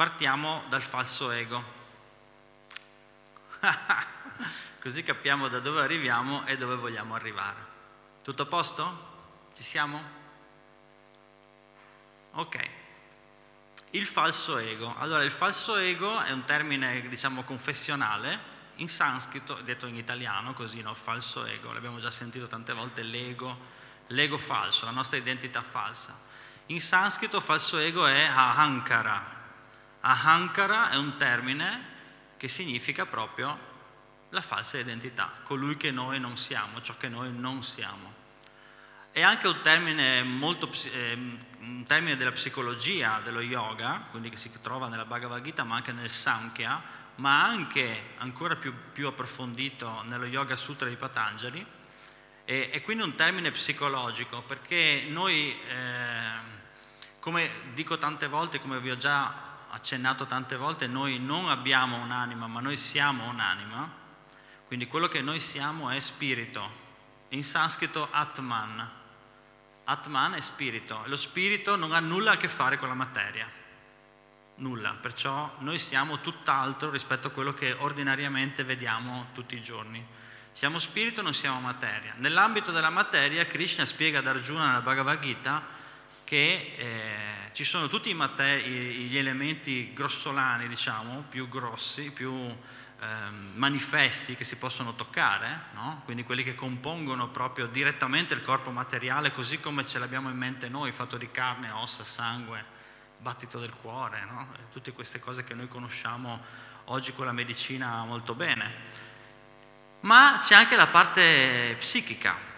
partiamo dal falso ego. Così capiamo da dove arriviamo e dove vogliamo arrivare. Tutto a posto? Ci siamo? Ok. Il falso ego. Allora, il falso ego è un termine, diciamo, confessionale, in sanscrito, detto in italiano, così, no? Falso ego. L'abbiamo già sentito tante volte, l'ego, l'ego falso, la nostra identità falsa. In sanscrito falso ego è ahankara. Ahankara è un termine che significa proprio la falsa identità, colui che noi non siamo, ciò che noi non siamo. È anche un termine, molto, eh, un termine della psicologia, dello yoga, quindi che si trova nella Bhagavad Gita, ma anche nel Samkhya, ma anche ancora più, più approfondito nello Yoga Sutra di Patanjali. E, è quindi un termine psicologico, perché noi, eh, come dico tante volte, come vi ho già accennato tante volte, noi non abbiamo un'anima, ma noi siamo un'anima. Quindi quello che noi siamo è spirito. In sanscrito Atman, Atman è spirito, lo spirito non ha nulla a che fare con la materia, nulla, perciò noi siamo tutt'altro rispetto a quello che ordinariamente vediamo tutti i giorni. Siamo spirito, non siamo materia. Nell'ambito della materia, Krishna spiega ad Arjuna nella Bhagavad Gita che eh, ci sono tutti materi, gli elementi grossolani, diciamo, più grossi, più Ehm, manifesti che si possono toccare, no? quindi quelli che compongono proprio direttamente il corpo materiale così come ce l'abbiamo in mente noi, fatto di carne, ossa, sangue, battito del cuore, no? tutte queste cose che noi conosciamo oggi con la medicina molto bene. Ma c'è anche la parte psichica.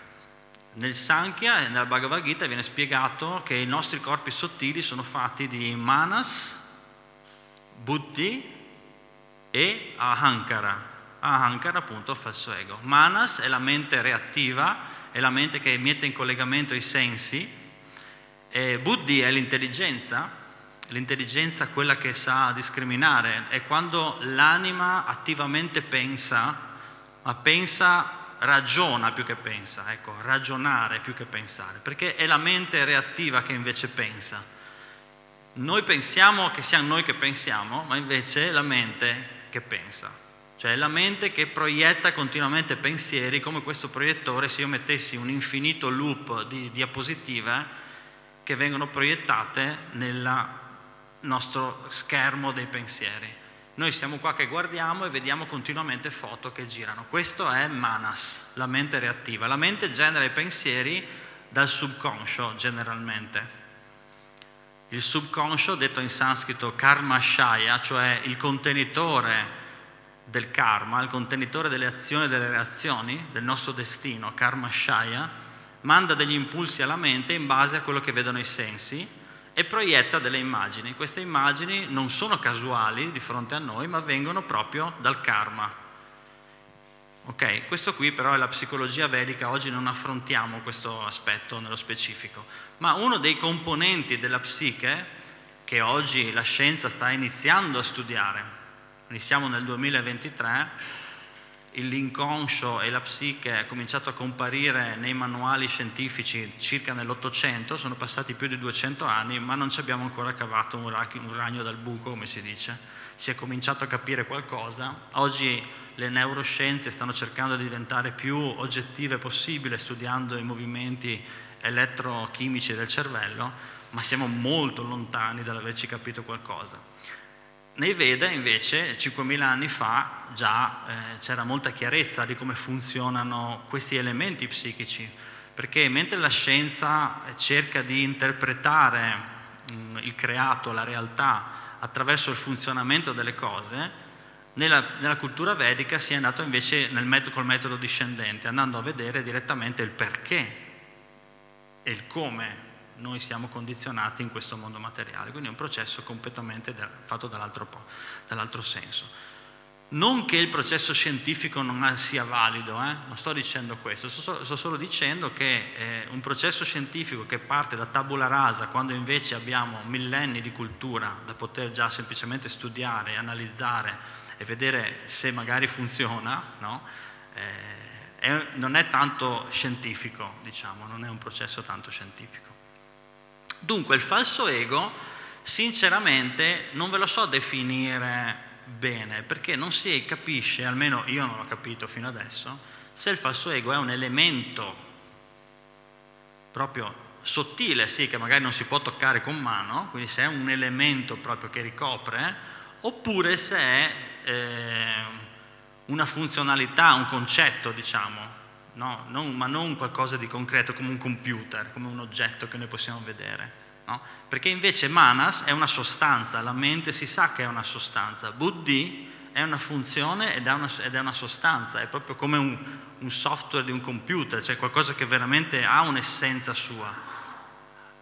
Nel Sankhya nella Bhagavad Gita viene spiegato che i nostri corpi sottili sono fatti di manas, buddhi e ahankara. Ahankara appunto falso ego. Manas è la mente reattiva, è la mente che mette in collegamento i sensi. E buddhi è l'intelligenza, l'intelligenza quella che sa discriminare, è quando l'anima attivamente pensa, ma pensa ragiona più che pensa, ecco, ragionare più che pensare, perché è la mente reattiva che invece pensa. Noi pensiamo che sia noi che pensiamo, ma invece la mente che pensa, cioè la mente che proietta continuamente pensieri come questo proiettore se io mettessi un infinito loop di diapositive che vengono proiettate nel nostro schermo dei pensieri. Noi siamo qua che guardiamo e vediamo continuamente foto che girano. Questo è manas, la mente reattiva. La mente genera i pensieri dal subconscio generalmente. Il subconscio, detto in sanscrito karma shaya, cioè il contenitore del karma, il contenitore delle azioni e delle reazioni, del nostro destino, karma shaya, manda degli impulsi alla mente in base a quello che vedono i sensi e proietta delle immagini. Queste immagini non sono casuali di fronte a noi, ma vengono proprio dal karma. Ok, questo qui però è la psicologia vedica, oggi non affrontiamo questo aspetto nello specifico, ma uno dei componenti della psiche che oggi la scienza sta iniziando a studiare, siamo nel 2023, l'inconscio e la psiche è cominciato a comparire nei manuali scientifici circa nell'Ottocento, sono passati più di 200 anni, ma non ci abbiamo ancora cavato un ragno dal buco, come si dice. Si è cominciato a capire qualcosa. Oggi le neuroscienze stanno cercando di diventare più oggettive possibile studiando i movimenti elettrochimici del cervello, ma siamo molto lontani dall'averci capito qualcosa. Nei Veda invece 5.000 anni fa già eh, c'era molta chiarezza di come funzionano questi elementi psichici, perché mentre la scienza cerca di interpretare mh, mm, il creato, la realtà, attraverso il funzionamento delle cose, nella, nella, cultura vedica si è andato invece metodo, col metodo discendente, andando a vedere direttamente il perché e il come noi siamo condizionati in questo mondo materiale. Quindi è un processo completamente da, fatto dall'altro, dall'altro, senso. Non che il processo scientifico non sia valido, eh? non sto dicendo questo, sto, sto solo dicendo che eh, un processo scientifico che parte da tabula rasa, quando invece abbiamo millenni di cultura da poter già semplicemente studiare, analizzare, e vedere se magari funziona, no? eh, è, non è tanto scientifico, diciamo, non è un processo tanto scientifico. Dunque il falso ego sinceramente non ve lo so definire bene, perché non si capisce, almeno io non l'ho capito fino adesso, se il falso ego è un elemento proprio sottile, sì, che magari non si può toccare con mano, quindi se è un elemento proprio che ricopre, oppure se è eh, una funzionalità, un concetto, diciamo, no? non, ma non qualcosa di concreto come un computer, come un oggetto che noi possiamo vedere. No? Perché invece manas è una sostanza, la mente si sa che è una sostanza, buddhi è una funzione ed è una, ed è una sostanza, è proprio come un, un, software di un computer, cioè qualcosa che veramente ha un'essenza sua.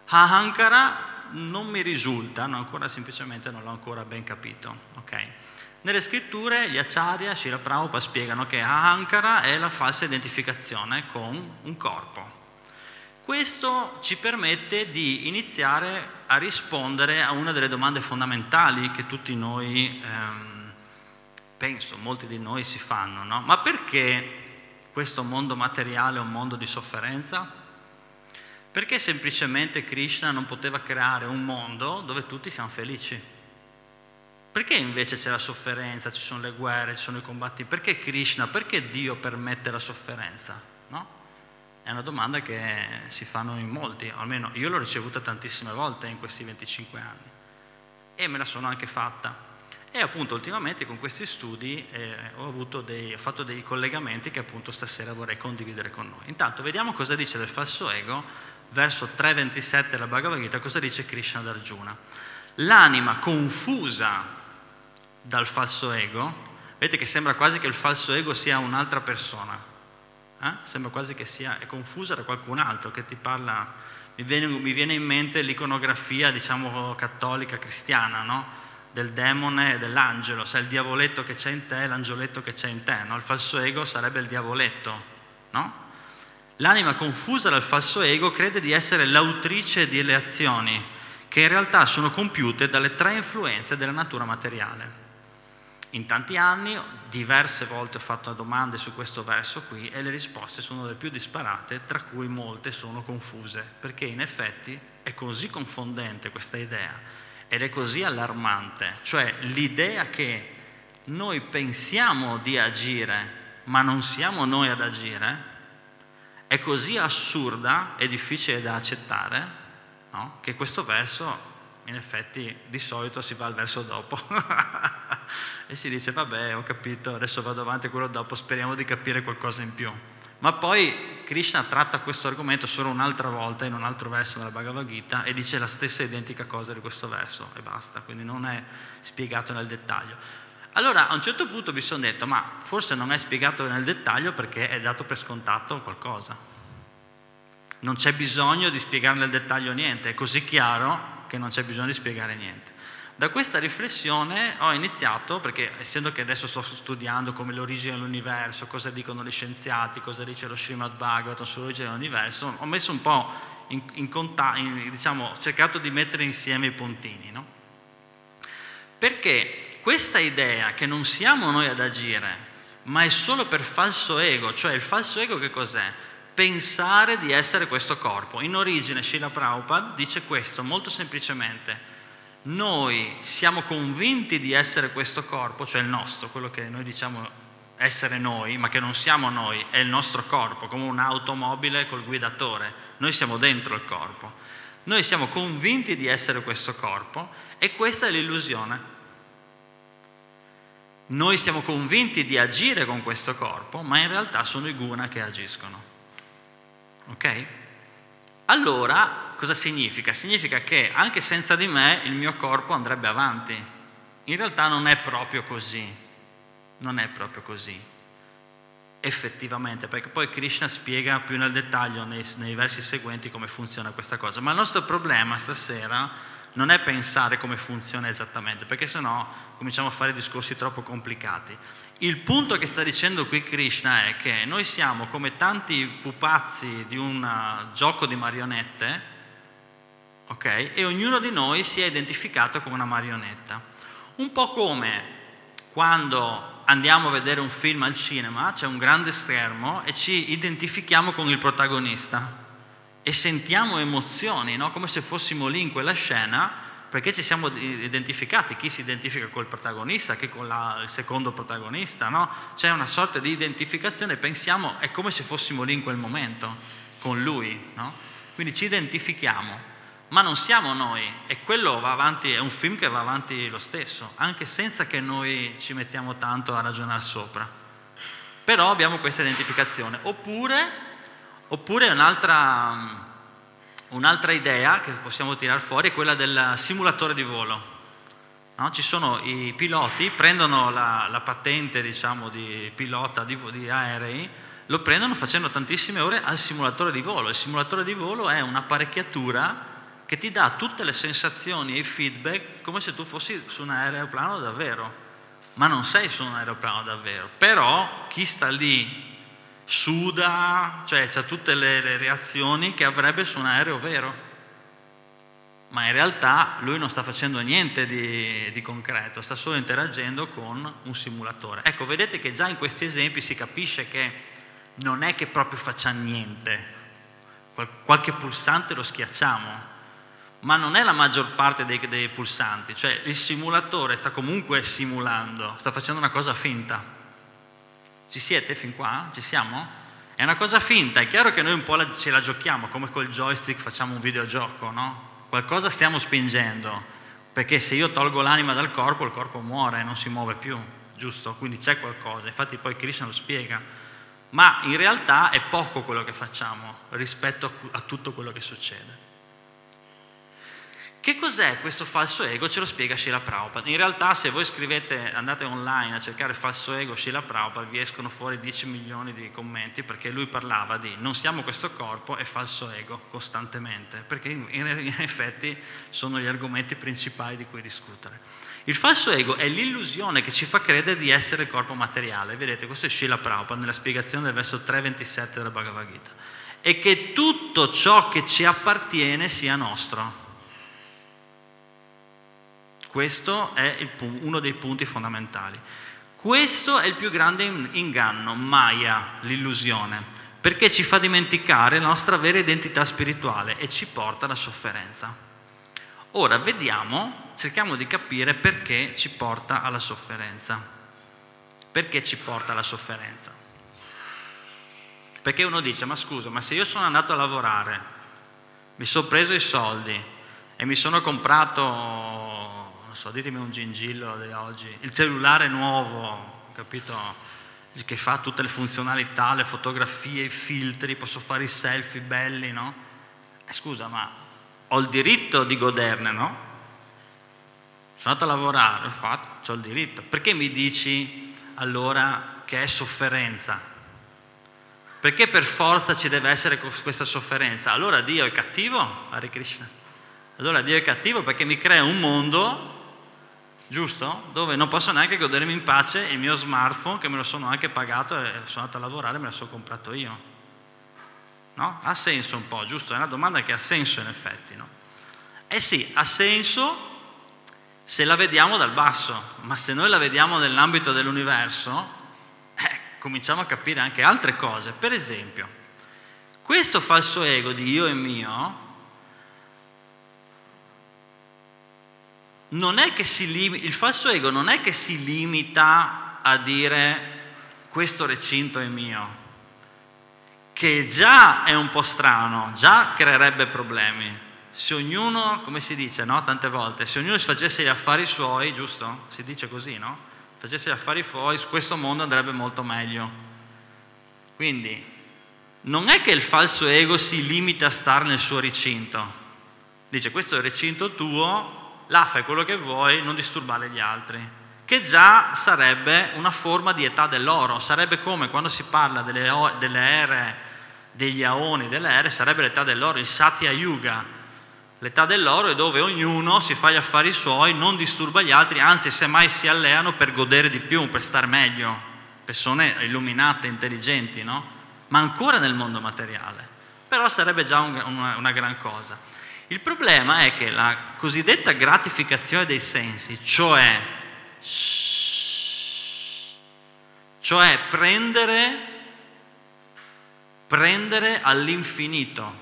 Ahankara non mi risulta, no, ancora semplicemente non l'ho ancora ben capito. Okay? Nelle scritture gli acharya, Shira Prabhupada spiegano che Ahankara è la falsa identificazione con un corpo. Questo ci permette di iniziare a rispondere a una delle domande fondamentali che tutti noi, ehm, penso, molti di noi si fanno, no? Ma perché questo mondo materiale è un mondo di sofferenza? Perché semplicemente Krishna non poteva creare un mondo dove tutti siamo felici? Perché invece c'è la sofferenza, ci sono le guerre, ci sono i combatti? Perché Krishna, perché Dio permette la sofferenza? No? È una domanda che si fanno in molti, almeno io l'ho ricevuta tantissime volte in questi 25 anni e me la sono anche fatta. E appunto ultimamente con questi studi eh, ho, dei, ho, fatto dei collegamenti che appunto stasera vorrei condividere con noi. Intanto vediamo cosa dice del falso ego, verso 3.27 della Bhagavad Gita, cosa dice Krishna ad Arjuna. L'anima confusa dal falso ego, vedete che sembra quasi che il falso ego sia un'altra persona, eh? Sembra quasi che sia confusa da qualcun altro che ti parla. Mi viene, mi viene in mente l'iconografia, diciamo, cattolica cristiana, no? del demone e dell'angelo, è il diavoletto che c'è in te e l'angioletto che c'è in te, no? il falso ego sarebbe il diavoletto. No? L'anima confusa dal falso ego crede di essere l'autrice delle azioni che in realtà sono compiute dalle tre influenze della natura materiale. In tanti anni, diverse volte ho fatto domande su questo verso qui e le risposte sono le più disparate, tra cui molte sono confuse, perché in effetti è così confondente questa idea ed è così allarmante, cioè l'idea che noi pensiamo di agire, ma non siamo noi ad agire, è così assurda e difficile da accettare no? che questo verso in effetti di solito si va al verso dopo e si dice vabbè ho capito, adesso vado avanti a quello dopo, speriamo di capire qualcosa in più. Ma poi Krishna tratta questo argomento solo un'altra volta in un altro verso della Bhagavad Gita e dice la stessa identica cosa di questo verso e basta, quindi non è spiegato nel dettaglio. Allora a un certo punto mi sono detto ma forse non è spiegato nel dettaglio perché è dato per scontato qualcosa. Non c'è bisogno di spiegare nel dettaglio niente, è così chiaro che non c'è bisogno di spiegare niente. Da questa riflessione ho iniziato, perché essendo che adesso sto studiando come l'origine dell'universo, cosa dicono gli scienziati, cosa dice lo Srimad Bhagavatam sull'origine dell'universo, ho messo un po' in, in contatto, diciamo, cercato di mettere insieme i puntini, no? Perché questa idea che non siamo noi ad agire, ma è solo per falso ego, cioè il falso ego che cos'è? Pensare di essere questo corpo. In origine Srila Prabhupada dice questo molto semplicemente. Noi siamo convinti di essere questo corpo, cioè il nostro, quello che noi diciamo essere noi, ma che non siamo noi, è il nostro corpo, come un'automobile col guidatore. Noi siamo dentro il corpo. Noi siamo convinti di essere questo corpo e questa è l'illusione. Noi siamo convinti di agire con questo corpo, ma in realtà sono i guna che agiscono. Ok? Allora, cosa significa? Significa che anche senza di me il mio corpo andrebbe avanti. In realtà non è proprio così. Non è proprio così. Effettivamente, perché poi Krishna spiega più nel dettaglio nei, nei versi seguenti come funziona questa cosa. Ma il nostro problema stasera non è pensare come funziona esattamente, perché sennò cominciamo a fare discorsi troppo complicati. Il punto che sta dicendo qui Krishna è che noi siamo come tanti pupazzi di un uh, gioco di marionette, ok? E ognuno di noi si è identificato come una marionetta. Un po' come quando andiamo a vedere un film al cinema, c'è un grande schermo e ci identifichiamo con il protagonista e sentiamo emozioni, no? come se fossimo lì in quella scena perché ci siamo identificati, chi si identifica col protagonista, chi con la, il secondo protagonista, no? C'è una sorta di identificazione, pensiamo, è come se fossimo lì in quel momento, con lui, no? Quindi ci identifichiamo, ma non siamo noi e quello va avanti, è un film che va avanti lo stesso, anche senza che noi ci mettiamo tanto a ragionare sopra. Però abbiamo questa identificazione. Oppure, oppure un'altra Un'altra idea che possiamo tirare fuori è quella del simulatore di volo. No? Sono i piloti, prendono la, la patente diciamo, di pilota di, di aerei, lo prendono facendo tantissime ore al simulatore di volo. Il simulatore di volo è un'apparecchiatura che ti dà tutte le sensazioni e i feedback come se tu fossi su un aeroplano davvero, ma non sei su un aeroplano davvero. Però chi sta lì suda, cioè ha tutte le, le reazioni che avrebbe su un aereo vero. Ma in realtà lui non sta facendo niente di, di, concreto, sta solo interagendo con un simulatore. Ecco, vedete che già in questi esempi si capisce che non è che proprio faccia niente, Qual- qualche pulsante lo schiacciamo, ma non è la maggior parte dei, dei pulsanti, cioè il simulatore sta comunque simulando, sta facendo una cosa finta. Ci siete fin qua? Ci siamo? È una cosa finta, è chiaro che noi un po' la, ce la giochiamo, come col joystick facciamo un videogioco, no? Qualcosa stiamo spingendo, perché se io tolgo l'anima dal corpo, il corpo muore, non si muove più, giusto? Quindi c'è qualcosa, infatti poi Krishna lo spiega. Ma in realtà è poco quello che facciamo rispetto a, a tutto quello che succede. Che cos'è questo falso ego? Ce lo spiega Sheila Prabhupada. In realtà se voi scrivete, andate online a cercare falso ego Sheila Prabhupada, vi escono fuori 10 milioni di commenti perché lui parlava di non siamo questo corpo e falso ego costantemente, perché in, effetti sono gli argomenti principali di cui discutere. Il falso ego è l'illusione che ci fa credere di essere il corpo materiale. Vedete, questo è Sheila Prabhupada nella spiegazione del verso 3.27 della Bhagavad Gita. E che tutto ciò che ci appartiene sia nostro. Questo è uno dei punti fondamentali. Questo è il più grande inganno, Maya, l'illusione, perché ci fa dimenticare la nostra vera identità spirituale e ci porta alla sofferenza. Ora vediamo, cerchiamo di capire perché ci porta alla sofferenza. Perché ci porta alla sofferenza? Perché uno dice, ma scusa, ma se io sono andato a lavorare, mi sono preso i soldi e mi sono comprato non so, ditemi un gingillo di oggi, il cellulare nuovo, capito? Che fa tutte le funzionalità, le fotografie, i filtri, posso fare i selfie belli, no? Eh, scusa, ma ho il diritto di goderne, no? Sono andato a lavorare, ho fatto, ho il diritto. Perché mi dici allora che è sofferenza? Perché per forza ci deve essere questa sofferenza? Allora Dio è cattivo? Hare Krishna. Allora Dio è cattivo perché mi crea un mondo giusto? Dove non posso neanche godermi in pace il mio smartphone che me lo sono anche pagato e sono andato a lavorare e me lo sono comprato io. No? Ha senso un po', giusto? È una domanda che ha senso in effetti, no? Eh sì, ha senso se la vediamo dal basso, ma se noi la vediamo nell'ambito dell'universo, eh, cominciamo a capire anche altre cose. Per esempio, questo falso ego di io e mio non è che si lim- il falso ego non è che si limita a dire questo recinto è mio, che già è un po' strano, già creerebbe problemi. Se ognuno, come si dice, no? Tante volte, se ognuno facesse gli affari suoi, giusto? Si dice così, no? Facesse gli affari suoi, su questo mondo andrebbe molto meglio. Quindi, non è che il falso ego si limita a stare nel suo recinto. Dice, questo è il recinto tuo, là fai quello che vuoi, non disturbare gli altri, che già sarebbe una forma di età dell'oro, sarebbe come quando si parla delle, delle ere, degli aoni, delle ere, sarebbe l'età dell'oro, il Satya Yuga. L'età dell'oro è dove ognuno si fa gli affari suoi, non disturba gli altri, anzi semmai si alleano per godere di più, per stare meglio, persone illuminate, intelligenti, no? Ma ancora nel mondo materiale. Però sarebbe già un, una, una gran cosa. Il problema è che la cosiddetta gratificazione dei sensi, cioè, cioè prendere, prendere all'infinito,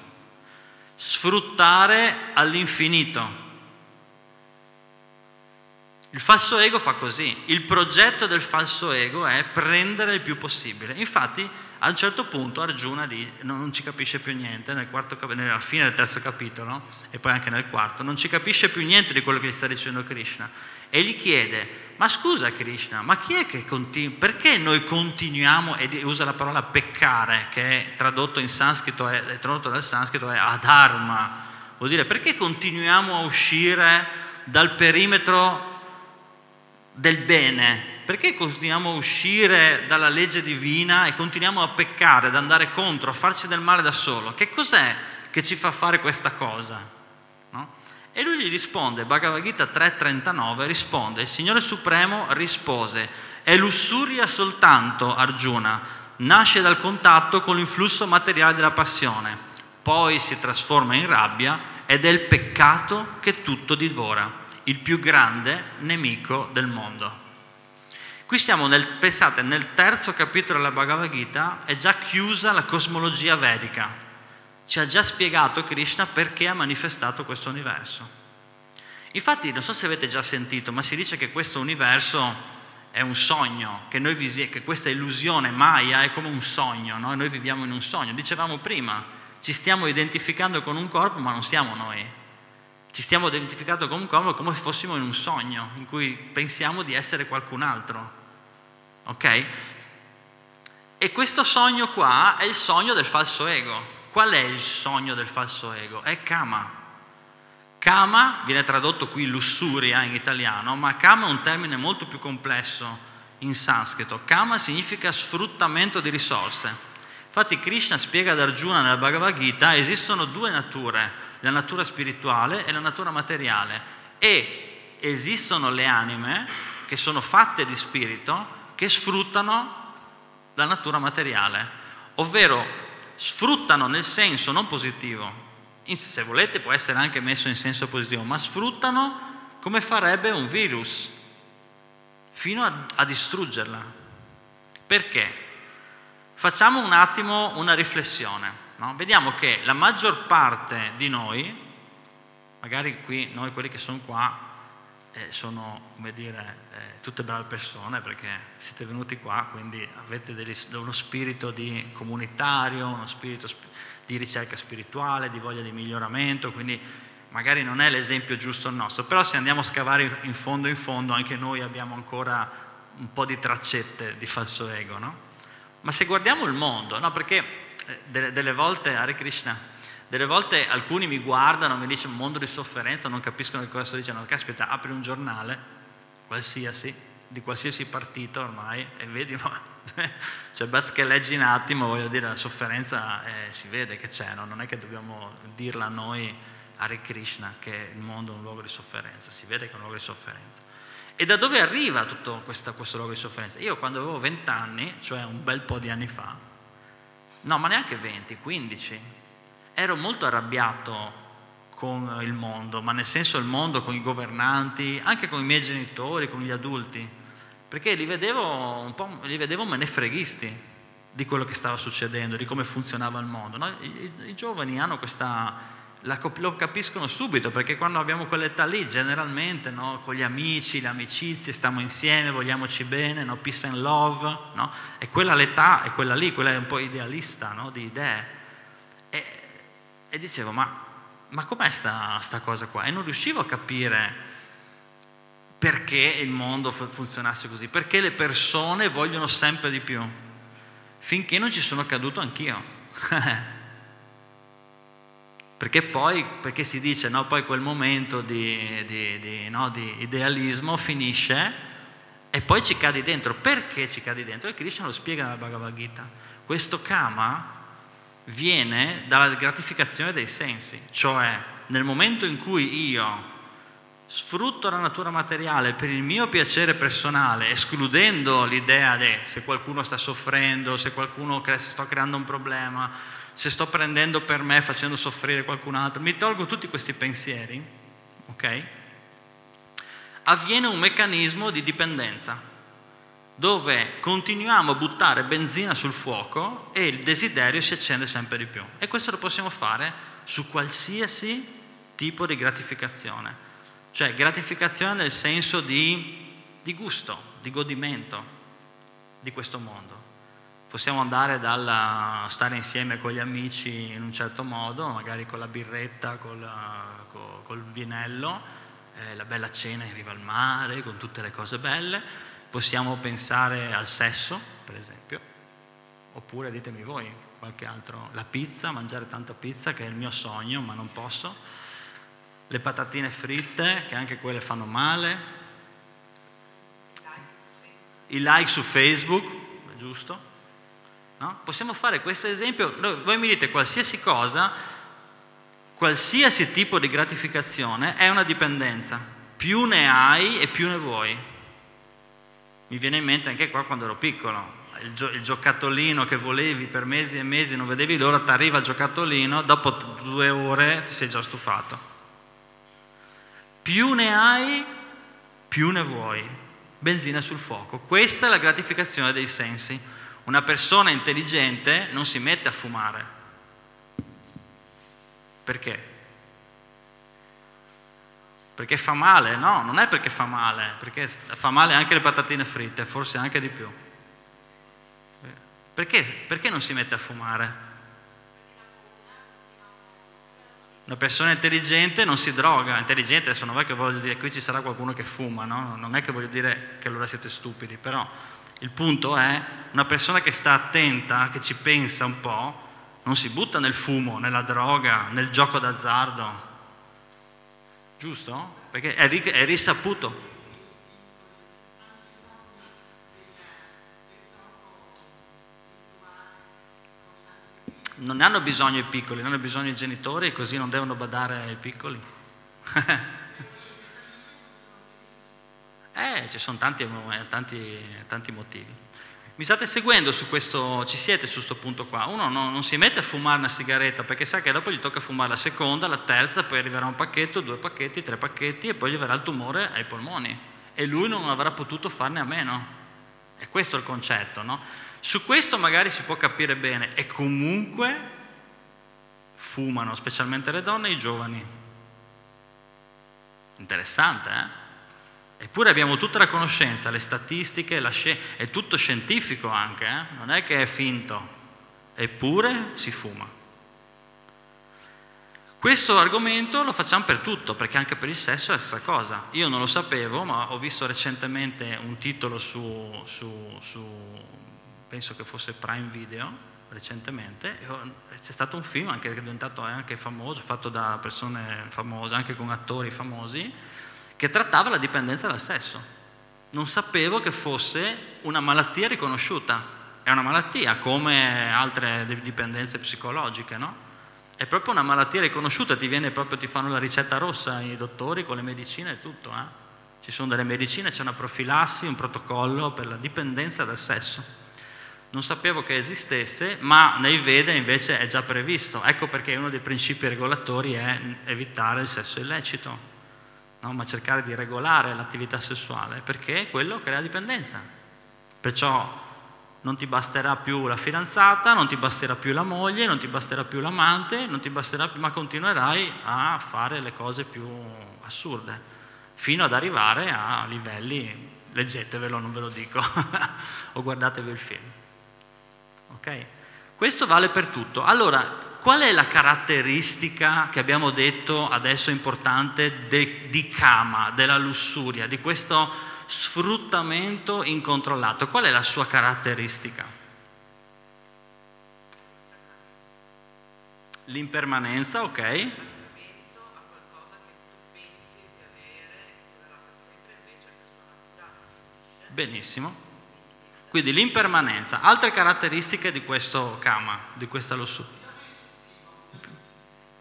sfruttare all'infinito, Il falso ego fa così, il progetto del falso ego è prendere il più possibile. Infatti a un certo punto Arjuna non ci capisce più niente, nel quarto, alla fine del terzo capitolo e poi anche nel quarto, non ci capisce più niente di quello che gli sta dicendo Krishna. E gli chiede, ma scusa Krishna, ma chi è che continua, perché noi continuiamo, e usa la parola peccare, che è tradotto in sanscrito, è, è tradotto dal sanscrito è adharma, vuol dire perché continuiamo a uscire dal perimetro del bene, perché continuiamo a uscire dalla legge divina e continuiamo a peccare, ad andare contro, a farci del male da solo? Che cos'è che ci fa fare questa cosa? No? E lui gli risponde, Bhagavad Gita 3.39 risponde, il Signore Supremo rispose, è lussuria soltanto Arjuna, nasce dal contatto con l'influsso materiale della passione, poi si trasforma in rabbia ed è il peccato che tutto divora, il più grande nemico del mondo. Qui siamo, nel, pensate, nel terzo capitolo della Bhagavad Gita è già chiusa la cosmologia vedica. Ci ha già spiegato Krishna perché ha manifestato questo universo. Infatti, non so se avete già sentito, ma si dice che questo universo è un sogno, che, noi, che questa illusione Maya è come un sogno, no? noi viviamo in un sogno. Dicevamo prima, ci stiamo identificando con un corpo, ma non siamo noi. Ci stiamo identificando con un corpo come se fossimo in un sogno, in cui pensiamo di essere qualcun altro. Ok? E questo sogno qua è il sogno del falso ego. Qual è il sogno del falso ego? È Kama. Kama viene tradotto qui lussuria in italiano, ma Kama è un termine molto più complesso in sanscrito. Kama significa sfruttamento di risorse. Infatti Krishna spiega ad Arjuna nella Bhagavad Gita esistono due nature, la natura spirituale e la natura materiale e esistono le anime che sono fatte di spirito che sfruttano la natura materiale, ovvero sfruttano nel senso non positivo, se volete può essere anche messo in senso positivo, ma sfruttano come farebbe un virus, fino a, a distruggerla. Perché? Facciamo un attimo una riflessione. No? Vediamo che la maggior parte di noi, magari qui noi quelli che sono qua, sono come dire, eh, tutte brave persone perché siete venuti qua, quindi avete degli, uno spirito di comunitario, uno spirito sp- di ricerca spirituale, di voglia di miglioramento, quindi magari non è l'esempio giusto il nostro, però se andiamo a scavare in fondo in fondo anche noi abbiamo ancora un po' di traccette di falso ego, no? Ma se guardiamo il mondo, no? Perché eh, delle, delle volte, Hare Krishna, delle volte alcuni mi guardano, mi dicono mondo di sofferenza, non capiscono che cosa sto dicendo. Caspita, apri un giornale, qualsiasi, di qualsiasi partito ormai, e vedi, ma, cioè basta che leggi un attimo, voglio dire, la sofferenza eh, si vede che c'è, no? non è che dobbiamo dirla a noi, Hare Krishna, che il mondo è un luogo di sofferenza, si vede che è un luogo di sofferenza. E da dove arriva tutto questo, questo luogo di sofferenza? Io quando avevo 20 anni, cioè un bel po' di anni fa, no, ma neanche 20, 15, ero molto arrabbiato con il mondo, ma nel senso il mondo con i governanti, anche con i miei genitori, con gli adulti, perché li vedevo un po' li vedevo menefreghisti di quello che stava succedendo, di come funzionava il mondo. No? I, i, giovani hanno questa, la, lo capiscono subito, perché quando abbiamo quell'età lì, generalmente no? con gli amici, le amicizie, stiamo insieme, vogliamoci bene, no? peace and love, no? e quella l'età è quella lì, quella è un po' idealista di idee. E, dicevo, ma, ma com'è sta, sta cosa qua? E non riuscivo a capire perché il mondo funzionasse così, perché le persone vogliono sempre di più, finché non ci sono caduto anch'io. perché poi, perché si dice, no, poi quel momento di, di, di, no, di, idealismo finisce e poi ci cadi dentro. Perché ci cadi dentro? E Krishna lo spiega nella Bhagavad Gita. Questo kama viene dalla gratificazione dei sensi, cioè nel momento in cui io sfrutto la natura materiale per il mio piacere personale, escludendo l'idea di se qualcuno sta soffrendo, se qualcuno cre- sto creando un problema, se sto prendendo per me facendo soffrire qualcun altro, mi tolgo tutti questi pensieri, ok? Avviene un meccanismo di dipendenza dove continuiamo a buttare benzina sul fuoco e il desiderio si accende sempre di più. E questo lo possiamo fare su qualsiasi tipo di gratificazione. Cioè gratificazione nel senso di, di gusto, di godimento di questo mondo. Possiamo andare dal stare insieme con gli amici in un certo modo, magari con la birretta, col, col, col vinello, eh, la bella cena in riva al mare, con tutte le cose belle. Possiamo pensare al sesso, per esempio, oppure ditemi voi qualche altro, la pizza, mangiare tanta pizza che è il mio sogno, ma non posso. Le patatine fritte, che anche quelle fanno male, i like su Facebook, giusto? No? Possiamo fare questo esempio, voi mi dite qualsiasi cosa, qualsiasi tipo di gratificazione è una dipendenza, più ne hai e più ne vuoi. Mi viene in mente anche qua quando ero piccolo, il, gio- il giocattolino che volevi per mesi e mesi, non vedevi l'ora, ti arriva il giocattolino, dopo due ore ti sei già stufato. Più ne hai, più ne vuoi benzina sul fuoco. Questa è la gratificazione dei sensi. Una persona intelligente non si mette a fumare. Perché? Perché fa male? No, non è perché fa male, perché fa male anche le patatine fritte, forse anche di più. Perché? Perché non si mette a fumare? Una persona intelligente non si droga, intelligente adesso non è che voglio dire qui ci sarà qualcuno che fuma, no? non è che voglio dire che allora siete stupidi, però il punto è una persona che sta attenta, che ci pensa un po', non si butta nel fumo, nella droga, nel gioco d'azzardo, giusto? Perché è, è risaputo. non ne hanno bisogno i piccoli, ne hanno bisogno i genitori e così non devono badare ai piccoli. eh, ci sono tanti, tanti, tanti, motivi. Mi state seguendo su questo, ci siete su questo punto qua? Uno non, non, si mette a fumare una sigaretta perché sa che dopo gli tocca fumare la seconda, la terza, poi arriverà un pacchetto, due pacchetti, tre pacchetti e poi gli verrà il tumore ai polmoni e lui non avrà potuto farne a meno. E questo è il concetto, no? Su questo magari si può capire bene e comunque fumano, specialmente le donne e i giovani. Interessante, eh? Eppure abbiamo tutta la conoscenza, le statistiche, la sci- è tutto scientifico anche, eh? non è che è finto, eppure si fuma. Questo argomento lo facciamo per tutto, perché anche per il sesso è la stessa cosa. Io non lo sapevo, ma ho visto recentemente un titolo su, su, su penso che fosse Prime Video recentemente, c'è stato un film anche, che è diventato anche famoso, fatto da persone famose, anche con attori famosi, che trattava la dipendenza dal sesso. Non sapevo che fosse una malattia riconosciuta, è una malattia come altre dipendenze psicologiche, no? È proprio una malattia riconosciuta, ti, viene proprio, ti fanno la ricetta rossa i dottori con le medicine e tutto, eh? Ci sono delle medicine, c'è una profilassi, un protocollo per la dipendenza dal sesso non sapevo che esistesse, ma nei Veda invece è già previsto. Ecco perché uno dei principi regolatori è evitare il sesso illecito, no? ma cercare di regolare l'attività sessuale, perché quello crea dipendenza. Perciò non ti basterà più la fidanzata, non ti basterà più la moglie, non ti basterà più l'amante, non ti basterà più, ma continuerai a fare le cose più assurde, fino ad arrivare a livelli, leggetevelo, non ve lo dico, o guardatevi il film. Okay? Questo vale per tutto. Allora, qual è la caratteristica che abbiamo detto adesso importante de, di Kama, della lussuria, di questo sfruttamento incontrollato? Qual è la sua caratteristica? L'impermanenza, ok? Benissimo. Quindi l'impermanenza, altre caratteristiche di questo kama, di questa lussuria.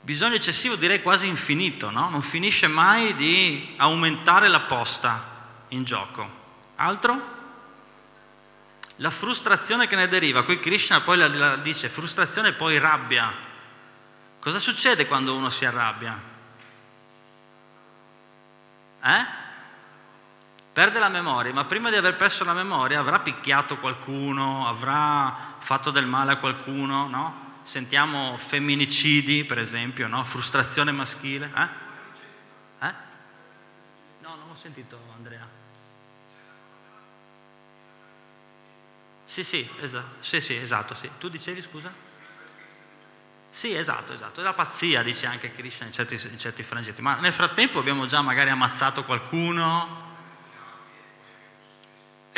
Bisogno eccessivo direi quasi infinito, no? Non finisce mai di aumentare la posta in gioco. Altro? La frustrazione che ne deriva, qui Krishna poi la, la dice frustrazione e poi rabbia. Cosa succede quando uno si arrabbia? Eh? perde la memoria, ma prima di aver perso la memoria avrà picchiato qualcuno, avrà fatto del male a qualcuno, no? Sentiamo femminicidi, per esempio, no? Frustrazione maschile. Eh? Eh? sentito Andrea. Sì, sì, esatto, sì, sì, esatto, sì. Tu dicevi scusa? Sì, esatto, esatto. È la pazzia, dice anche Krishna in certi, in certi frangenti. Ma nel frattempo abbiamo già magari ammazzato qualcuno.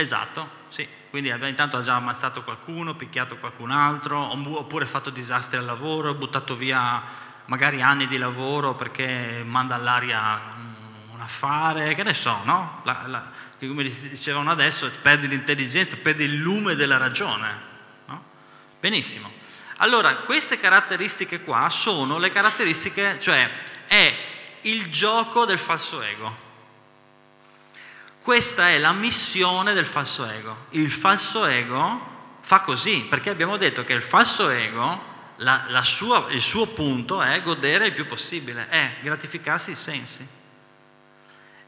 Esatto, sì. Quindi intanto ha già ammazzato qualcuno, picchiato qualcun altro, oppure fatto disastri al lavoro, buttato via magari anni di lavoro perché manda all'aria un affare, che ne so, no? La, la, come dicevano adesso, perdi l'intelligenza, perdi il lume della ragione. No? Benissimo. Allora, queste caratteristiche qua sono le caratteristiche, cioè è il gioco del falso ego. Questa è la missione del falso ego. Il falso ego fa così, perché abbiamo detto che il falso ego, la, la sua, il suo punto è godere il più possibile, è gratificarsi i sensi.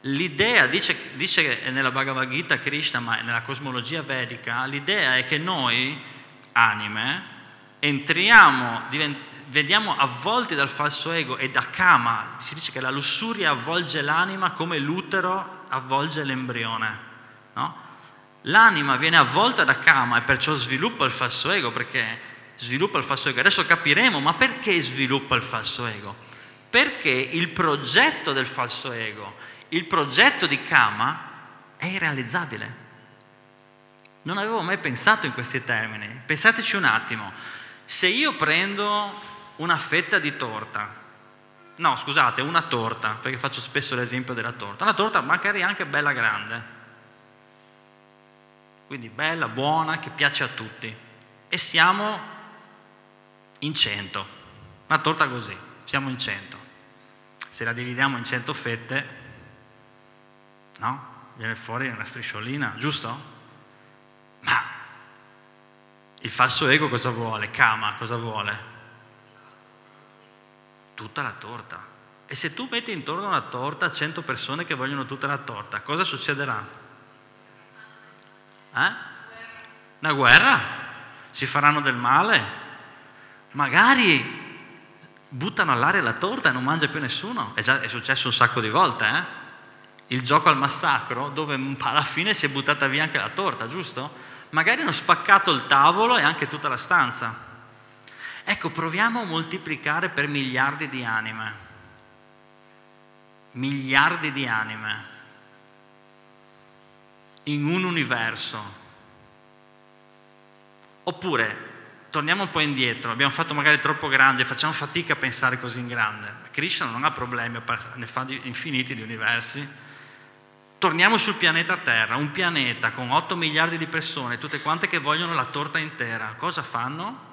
L'idea, dice, dice nella Bhagavad Gita Krishna, ma nella cosmologia vedica, l'idea è che noi, anime, entriamo, divent, vediamo avvolti dal falso ego e da kama, si dice che la lussuria avvolge l'anima come l'utero avvolge l'embrione. No? L'anima viene avvolta da kama e perciò sviluppa il falso ego, perché sviluppa il falso ego. Adesso capiremo, ma perché sviluppa il falso ego? Perché il progetto del falso ego il progetto di Kama è irrealizzabile. Non avevo mai pensato in questi termini. Pensateci un attimo. Se io prendo una fetta di torta, no scusate, una torta, perché faccio spesso l'esempio della torta, una torta magari anche bella grande, quindi bella, buona, che piace a tutti, e siamo in cento, una torta così, siamo in cento. Se la dividiamo in cento fette, no? Viene fuori una strisciolina, giusto? Ma il falso ego cosa vuole? Kama cosa vuole? Tutta la torta. E se tu metti intorno una torta 100 persone che vogliono tutta la torta, cosa succederà? Eh? Una guerra? Si faranno del male? Magari buttano all'aria la torta e non mangia più nessuno. È già è successo un sacco di volte, eh? il gioco al massacro dove alla fine si è buttata via anche la torta, giusto? Magari hanno spaccato il tavolo e anche tutta la stanza. Ecco, proviamo a moltiplicare per miliardi di anime. Miliardi di anime in un universo. Oppure torniamo un po' indietro, abbiamo fatto magari troppo grande, facciamo fatica a pensare così in grande. Krishna non ha problemi, ne fa infiniti di universi Torniamo sul pianeta Terra, un pianeta con 8 miliardi di persone, tutte quante che vogliono la torta intera. Cosa fanno?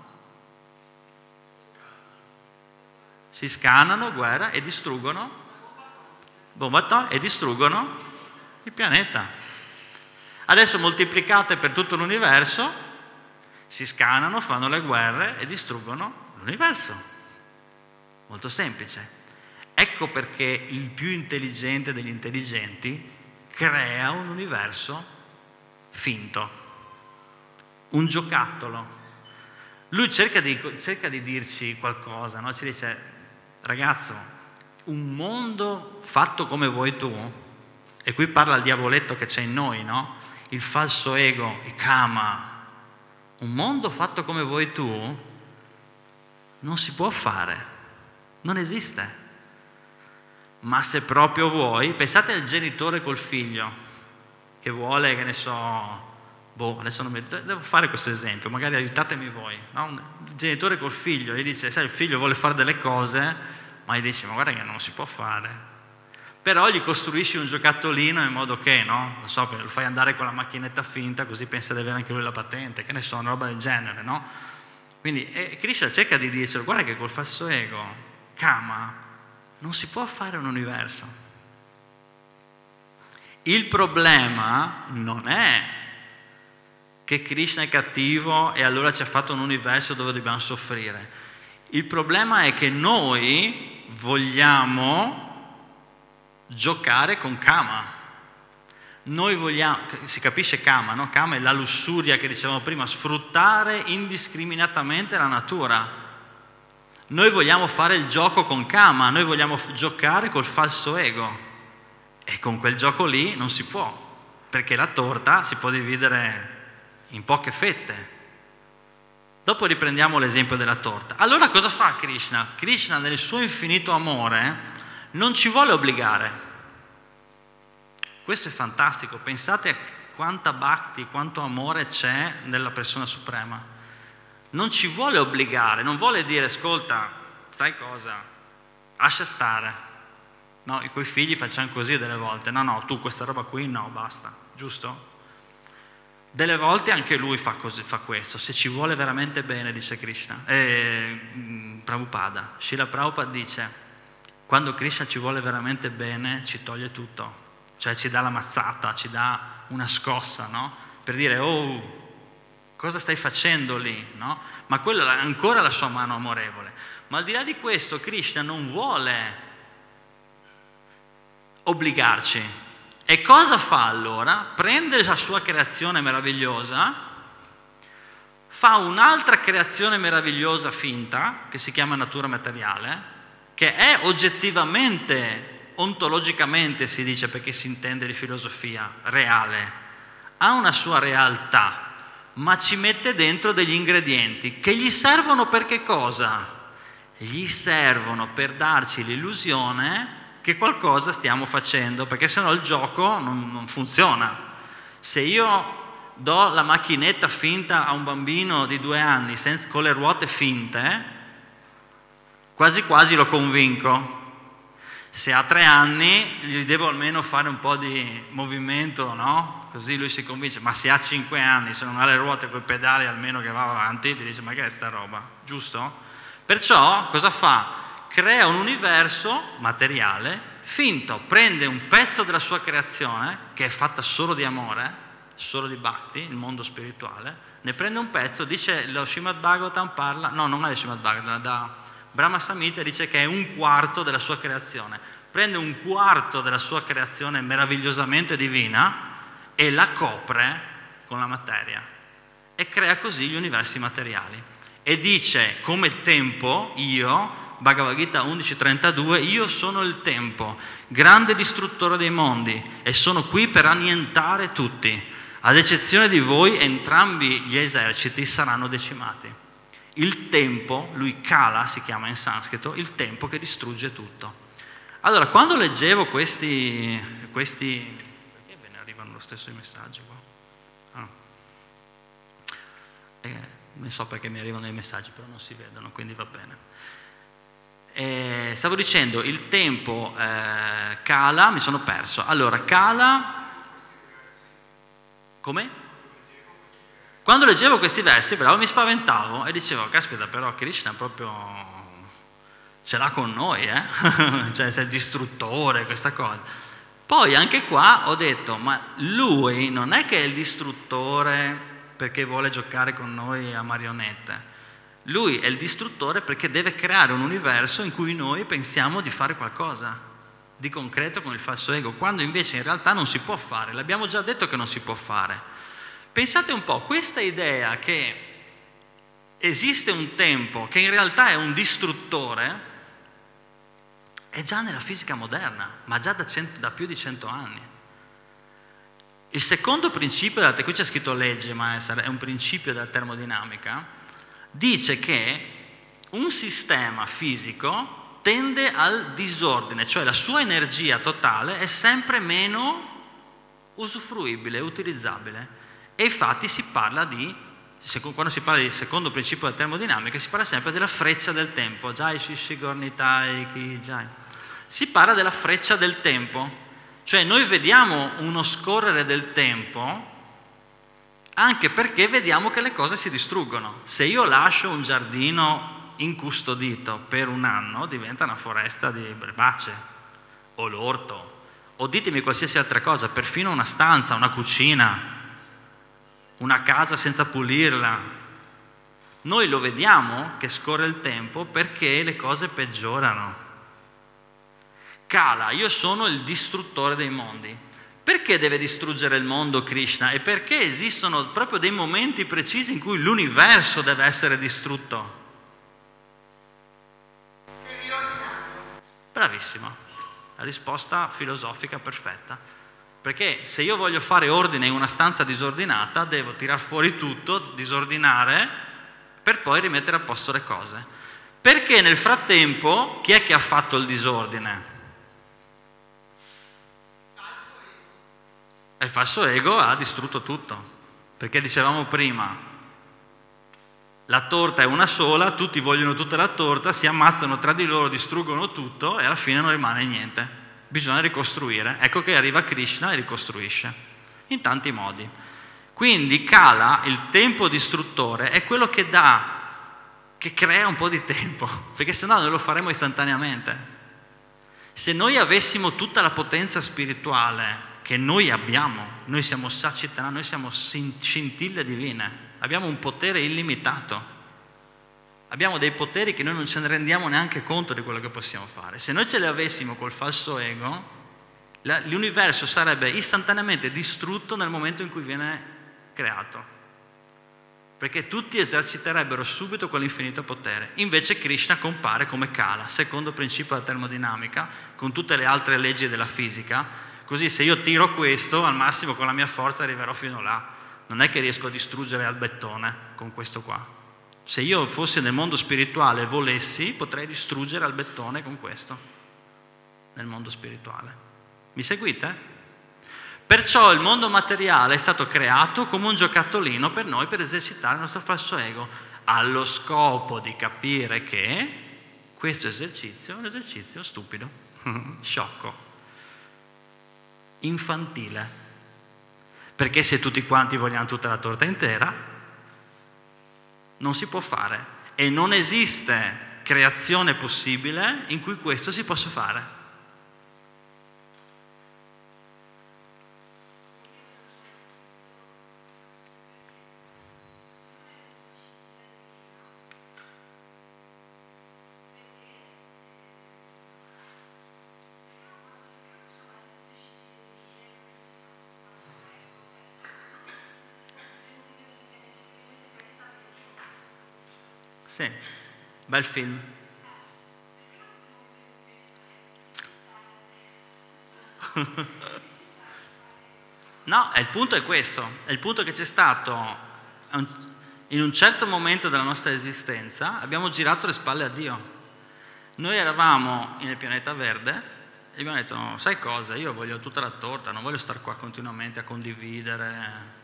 Si scannano, guerra e distruggono, bomba e distruggono il pianeta. Adesso moltiplicate per tutto l'universo, si scannano, fanno le guerre e distruggono l'universo. Molto semplice. Ecco perché il più intelligente degli intelligenti crea un universo finto, un giocattolo. Lui cerca di, cerca di dirci qualcosa, no? ci dice, ragazzo, un mondo fatto come vuoi tu, e qui parla il diavoletto che c'è in noi, no? il falso ego, il kama, un mondo fatto come vuoi tu non si può fare, non esiste. Ma se proprio vuoi, pensate al genitore col figlio che vuole, che ne so, boh, adesso mi, devo fare questo esempio, magari aiutatemi voi. No? Il genitore col figlio gli dice, sai, il figlio vuole fare delle cose, ma gli dice, ma guarda che non si può fare. Però gli costruisci un giocattolino in modo che, no? Non so, lo fai andare con la macchinetta finta, così pensa di avere anche lui la patente, che ne so, una roba del genere, no? Quindi eh, Krishna cerca di dircelo, guarda che col falso ego, Kama, non si può fare un universo. Il problema non è che Krishna è cattivo e allora ci ha fatto un universo dove dobbiamo soffrire. Il problema è che noi vogliamo giocare con Kama. Noi vogliamo, si capisce Kama, no? Kama è la lussuria che dicevamo prima, sfruttare indiscriminatamente la natura. Noi vogliamo fare il gioco con Kama, noi vogliamo giocare col falso ego. E con quel gioco lì non si può, perché la torta si può dividere in poche fette. Dopo riprendiamo l'esempio della torta. Allora cosa fa Krishna? Krishna nel suo infinito amore non ci vuole obbligare. Questo è fantastico, pensate a quanta bhakti, quanto amore c'è nella persona suprema. Non ci vuole obbligare, non vuole dire ascolta, sai cosa, lascia stare. No, i coi figli facciamo così delle volte, no, no, tu questa roba qui no, basta, giusto? Delle volte anche lui fa, così, fa questo, se ci vuole veramente bene, dice Krishna, eh, Prabhupada. Srila Prabhupada dice, quando Krishna ci vuole veramente bene, ci toglie tutto, cioè ci dà la mazzata, ci dà una scossa, no? Per dire, oh, cosa stai facendo lì, no? Ma quella è ancora la sua mano amorevole. Ma al di là di questo, Krishna non vuole obbligarci, e cosa fa allora? Prende la sua creazione meravigliosa, fa un'altra creazione meravigliosa finta, che si chiama natura materiale, che è oggettivamente, ontologicamente si dice perché si intende di filosofia, reale, ha una sua realtà, ma ci mette dentro degli ingredienti che gli servono per che cosa? Gli servono per darci l'illusione che qualcosa stiamo facendo, perché sennò il gioco non, non funziona. Se io do la macchinetta finta a un bambino di due anni senza, con le ruote finte, quasi quasi lo convinco. Se ha tre anni gli devo almeno fare un po' di movimento, no? Così lui si convince. Ma se ha cinque anni, se non ha le ruote con i pedali almeno che va avanti, ti dice ma che è sta roba, giusto? Perciò cosa fa? Crea un universo materiale finto, prende un pezzo della sua creazione, che è fatta solo di amore, solo di bhakti, il mondo spirituale, ne prende un pezzo, dice lo Srimad Bhagavatam parla, no non è lo Srimad Bhagavatam, da Brahma Samhita dice che è un quarto della sua creazione, prende un quarto della sua creazione meravigliosamente divina e la copre con la materia e crea così gli universi materiali. E dice come tempo, io, Bhagavad Gita 11.32, io sono il tempo, grande distruttore dei mondi, e sono qui per annientare tutti. Ad eccezione di voi, entrambi gli eserciti saranno decimati. Il tempo, lui Kala si chiama in sanscrito, il tempo che distrugge tutto. Allora, quando leggevo questi, questi perché ve ne arrivano lo stesso i messaggi qua? Ah. Eh, non so perché mi arrivano i messaggi, però non si vedono, quindi va bene. Eh, stavo dicendo, il tempo eh, cala, mi sono perso. Allora, cala... Come? Quando leggevo questi versi, però mi spaventavo e dicevo, caspita, però Krishna proprio ce l'ha con noi, eh? cioè sei il distruttore, questa cosa. Poi anche qua ho detto, ma lui non è che è il distruttore perché vuole giocare con noi a marionette. Lui è il distruttore perché deve creare un universo in cui noi pensiamo di fare qualcosa di concreto con il falso ego, quando invece in realtà non si può fare, l'abbiamo già detto che non si può fare. Pensate un po', questa idea che esiste un tempo che in realtà è un distruttore è già nella fisica moderna, ma già da, cento, da più di cento anni. Il secondo principio, qui c'è scritto legge, ma è un principio della termodinamica, dice che un sistema fisico tende al disordine, cioè la sua energia totale è sempre meno usufruibile, utilizzabile. E infatti si parla di, quando si parla del secondo principio della termodinamica, si parla sempre della freccia del tempo. Jai Shishigornitai Ki Jai. Si parla della freccia del tempo. Cioè noi vediamo uno scorrere del tempo anche perché vediamo che le cose si distruggono. Se io lascio un giardino incustodito per un anno, diventa una foresta di erbacce, o l'orto, o ditemi qualsiasi altra cosa, perfino una stanza, una cucina, una casa senza pulirla. Noi lo vediamo che scorre il tempo perché le cose peggiorano. Cala, io sono il distruttore dei mondi. Perché deve distruggere il mondo Krishna? E perché esistono proprio dei momenti precisi in cui l'universo deve essere distrutto? Bravissimo. La risposta filosofica perfetta. Perché se io voglio fare ordine in una stanza disordinata, devo tirar fuori tutto, disordinare, per poi rimettere a posto le cose. Perché nel frattempo chi è che ha fatto il disordine? E il falso ego ha distrutto tutto. Perché dicevamo prima, la torta è una sola, tutti vogliono tutta la torta, si ammazzano tra di loro, distruggono tutto e alla fine non rimane niente. Bisogna ricostruire. Ecco che arriva Krishna e ricostruisce, in tanti modi. Quindi Kala, il tempo distruttore, è quello che dà, che crea un po' di tempo, perché sennò noi lo faremo istantaneamente. Se noi avessimo tutta la potenza spirituale che noi abbiamo, noi siamo sacitana, noi siamo scintille divine, abbiamo un potere illimitato. Abbiamo dei poteri che noi non ce ne rendiamo neanche conto di quello che possiamo fare. Se noi ce li avessimo col falso ego, l'universo sarebbe istantaneamente distrutto nel momento in cui viene creato. Perché tutti eserciterebbero subito quell'infinito potere. Invece Krishna compare come Kala, secondo principio della termodinamica, con tutte le altre leggi della fisica. Così se io tiro questo, al massimo con la mia forza arriverò fino là non è che riesco a distruggere Albettone con questo qua. Se io fossi nel mondo spirituale e volessi, potrei distruggere Albettone con questo, nel mondo spirituale. Mi seguite? Perciò il mondo materiale è stato creato come un giocattolino per noi per esercitare il nostro falso ego, allo scopo di capire che questo esercizio è un esercizio stupido, sciocco, infantile perché se tutti quanti vogliamo tutta la torta intera, non si può fare. E non esiste creazione possibile in cui questo si possa fare. Sì, bel film. no, il punto è questo, è il punto che c'è stato. In un certo momento della nostra esistenza, abbiamo girato le spalle a Dio. Noi eravamo nel pianeta verde e abbiamo detto, sai cosa, io voglio tutta la torta, non voglio stare qua continuamente a condividere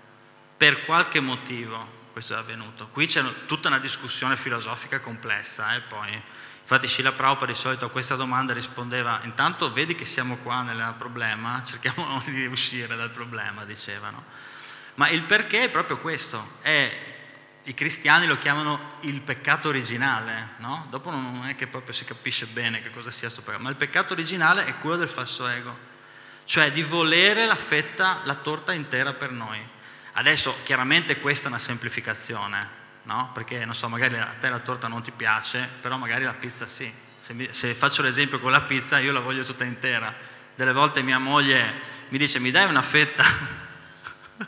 per qualche motivo questo è avvenuto. Qui c'è tutta una discussione filosofica complessa, eh, poi. Infatti Scila Prabhupada di solito a questa domanda rispondeva, intanto vedi che siamo qua nel problema, cerchiamo di uscire dal problema, dicevano. Ma il perché è proprio questo, è, i cristiani lo chiamano il peccato originale, no? Dopo non è che proprio si capisce bene che cosa sia questo peccato, ma il peccato originale è quello del falso ego, cioè di volere la fetta, la torta intera per noi. Adesso chiaramente questa è una semplificazione, no? Perché non so, magari a te la torta non ti piace, però magari la pizza sì. Se, mi, se faccio l'esempio con la pizza, io la voglio tutta intera. Delle volte mia moglie mi dice mi dai una fetta?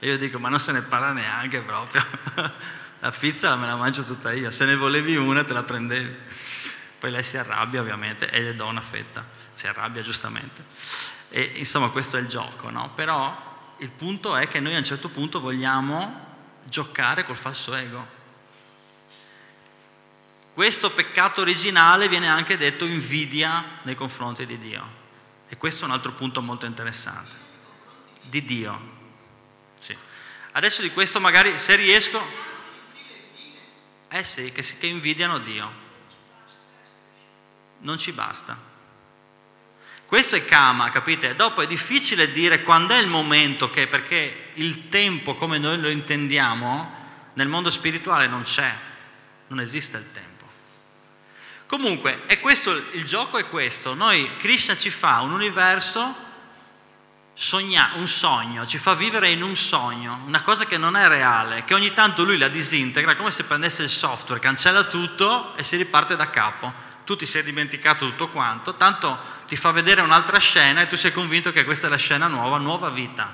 e io dico ma non se ne parla neanche proprio. la pizza me la mangio tutta io, se ne volevi una te la prendevi. Poi lei si arrabbia ovviamente e le do una fetta, si arrabbia giustamente. E insomma questo è il gioco, no? Però il punto è che noi a un certo punto vogliamo giocare col falso ego. Questo peccato originale viene anche detto invidia nei confronti di Dio. E questo è un altro punto molto interessante. Di Dio. Sì. Adesso di questo magari se riesco... Eh sì, che, che invidiano Dio. Non ci basta. Questo è Kama, capite? Dopo è difficile dire quando è il momento che, perché il tempo come noi lo intendiamo, nel mondo spirituale non c'è, non esiste il tempo. Comunque, questo, il gioco è questo, noi, Krishna ci fa un universo, sogna, un sogno, ci fa vivere in un sogno, una cosa che non è reale, che ogni tanto lui la disintegra, come se prendesse il software, cancella tutto e si riparte da capo tu ti sei dimenticato tutto quanto, tanto ti fa vedere un'altra scena e tu sei convinto che questa è la scena nuova, nuova vita,